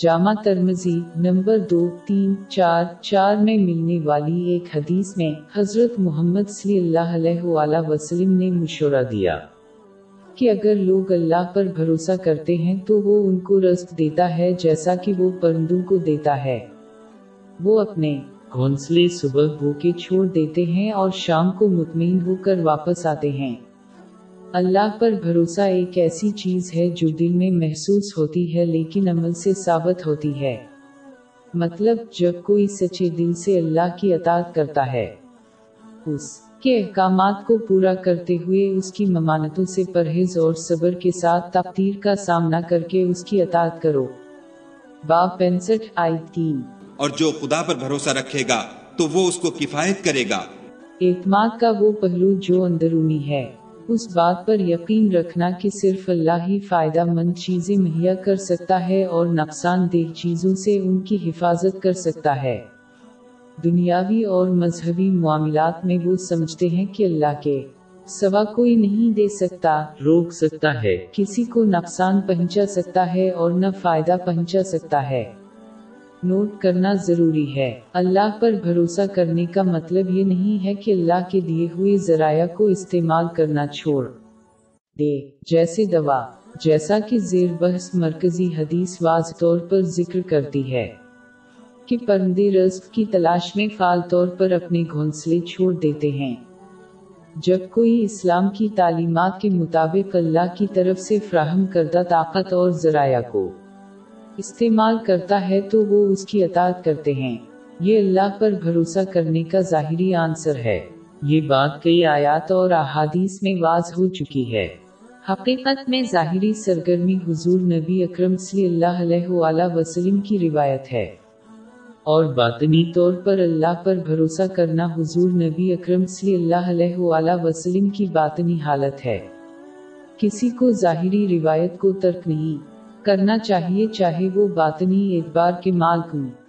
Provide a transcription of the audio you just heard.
جامع ترمزی number دو، تین، چار چار میں ملنے والی ایک حدیث میں حضرت محمد صلی اللہ علیہ وآلہ وسلم نے مشورہ دیا کہ اگر لوگ اللہ پر بھروسہ کرتے ہیں تو وہ ان کو رزق دیتا ہے جیسا کہ وہ پرندوں کو دیتا ہے۔ وہ اپنے گھونسلے صبح بو کے چھوڑ دیتے ہیں اور شام کو مطمئن ہو کر واپس آتے ہیں۔ اللہ پر بھروسہ ایک ایسی چیز ہے جو دل میں محسوس ہوتی ہے لیکن عمل سے ثابت ہوتی ہے۔ مطلب جب کوئی سچے دل سے اللہ کی اطاعت کرتا ہے اس کے احکامات کو پورا کرتے ہوئے اس کی ممانتوں سے پرہیز اور صبر کے ساتھ تقدیر کا سامنا کر کے اس کی اطاعت کرو۔ باب پینسٹھ آئی تین۔ اور جو خدا پر بھروسہ رکھے گا تو وہ اس کو کفایت کرے گا۔ اعتماد کا وہ پہلو جو اندرونی ہے۔ اس بات پر یقین رکھنا کہ صرف اللہ ہی فائدہ مند چیزیں مہیا کر سکتا ہے اور نقصان دہ چیزوں سے ان کی حفاظت کر سکتا ہے۔ دنیاوی اور مذہبی معاملات میں وہ سمجھتے ہیں کہ اللہ کے سوا کوئی نہیں دے سکتا روک سکتا ہے۔ کسی کو نقصان پہنچا سکتا ہے اور نہ فائدہ پہنچا سکتا ہے۔ نوٹ کرنا ضروری ہے۔ اللہ پر بھروسہ کرنے کا مطلب یہ نہیں ہے کہ اللہ کے دیے ہوئے ذرائع کو استعمال کرنا چھوڑ دے۔ جیسے دوا، جیسا کہ زیر بحث مرکزی حدیث واضح طور پر ذکر کرتی ہے کہ پرندے رزق کی تلاش میں فعال طور پر اپنے گھونسلے چھوڑ دیتے ہیں۔ جب کوئی اسلام کی تعلیمات کے مطابق اللہ کی طرف سے فراہم کردہ طاقت اور ذرائع کو استعمال کرتا ہے تو وہ اس کی اطاعت کرتے ہیں۔ یہ اللہ پر بھروسہ کرنے کا ظاہری آنسر ہے۔ یہ بات کئی آیات اور احادیث میں واضح ہو چکی ہے۔ حقیقت میں ظاہری سرگرمی حضور نبی اکرم صلی اللہ علیہ وآلہ وسلم کی روایت ہے۔ اور باطنی طور پر اللہ پر بھروسہ کرنا حضور نبی اکرم صلی اللہ علیہ وآلہ وسلم کی باطنی حالت ہے۔ کسی کو ظاہری روایت کو ترک نہیں۔ کرنا چاہیے چاہے وہ باطنی اعتبار کے مالک ہوں۔